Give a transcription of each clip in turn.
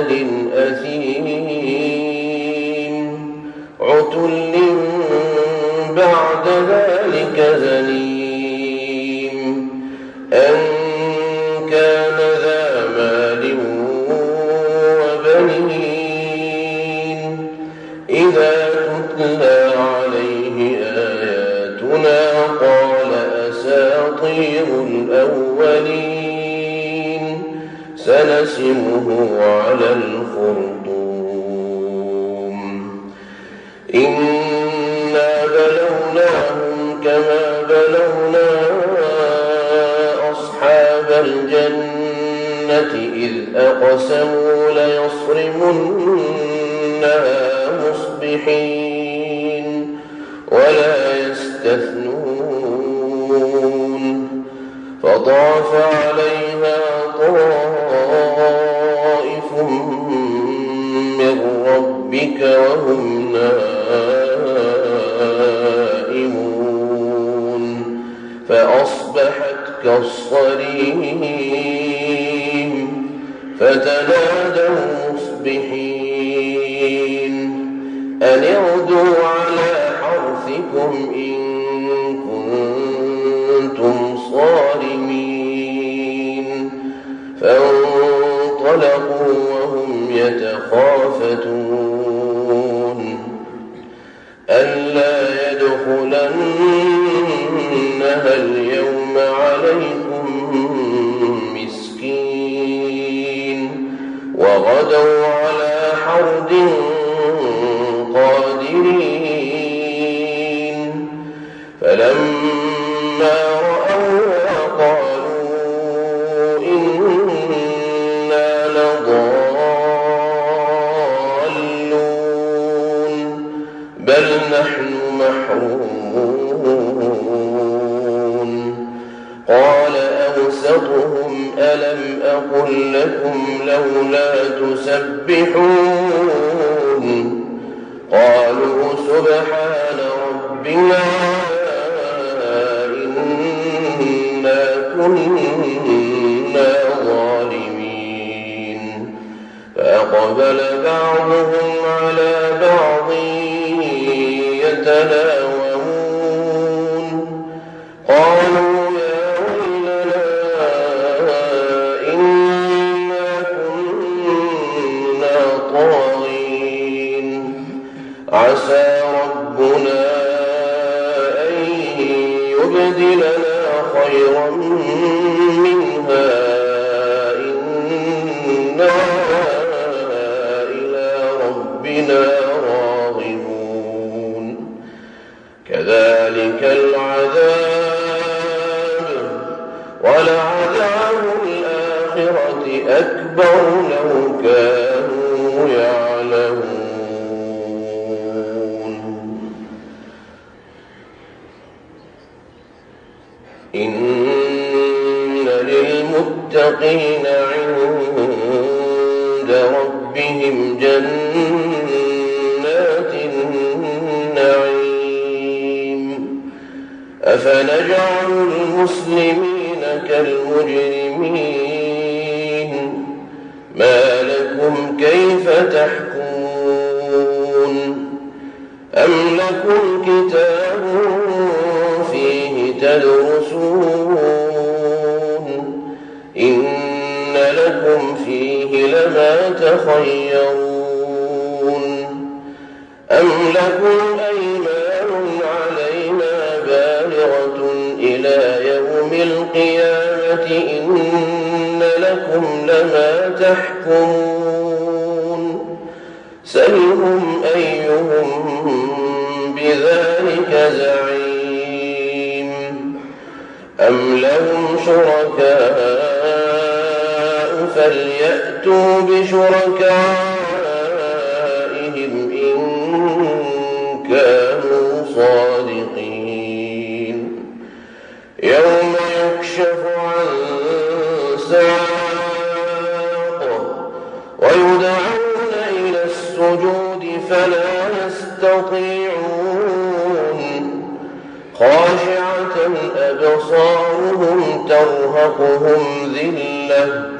معتد أثيم عتل بعد ذلك زنيم أن كان ذا مال وبنين. إذا تتلى عليه آياتنا قال أساطير الأولين. سنسمه الخرطوم إنا بلوناهم كما بلونا أصحاب الجنة إذ أقسموا ليصرمنها مصبحين ولا يستثنون فأصبحت كالصريم فتنادوا مصبحين. أن اغدوا على حرثكم إن كنتم عليكم مسكين وغدوا على حرد ألم أقل لكم لولا تسبحون؟ قالوا سبحان ربنا إنا كنا ظالمين. فأقبل بعضهم على عسى ربنا أن يبدلنا خيرا منها. إنا إلى ربنا للمتقين عند ربهم جنات النعيم أفنجعل المسلمين كالمجرمين ما لكم كيف تحكمون أم لكم كتاب فيه تدرسون لما تخيرون أم لكم أيمان علينا بالغة إلى يوم القيامة؟ إن لكم لما تحكمون. سلهم أيهم بذلك زعيم. أم لهم شركاء فليأتوا بشركائهم إن كانوا صادقين. يوم يكشف عن ساق ويدعون إلى السجود فلا يستطيعون. خاشعة أبصارهم ترهقهم ذلة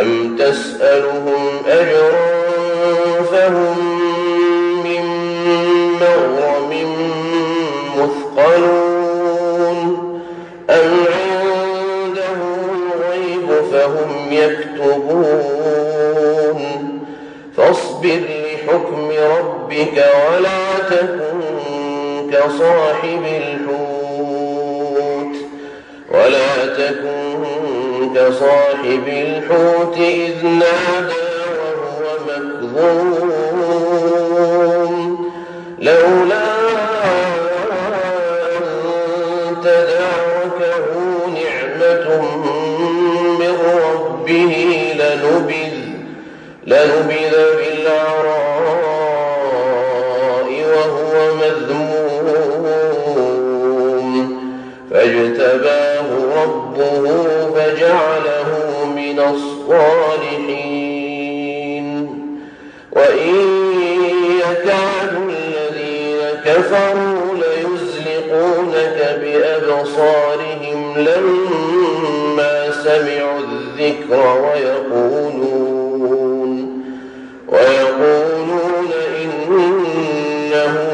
أم تسألهم أجرا فهم من مغرم مثقلون أم عندهم الغيب فهم يكتبون فاصبر لحكم ربك ولا تكن كصاحب الحوت ولا تكن كصاحب الحوت إذ نادى وهو مكظوم لولا أن تداركه نعمة من ربه لنبذ لنبذ بالعراء كفروا ليزلقونك بأبصارهم لما سمعوا الذكر ويقولون ويقولون إنه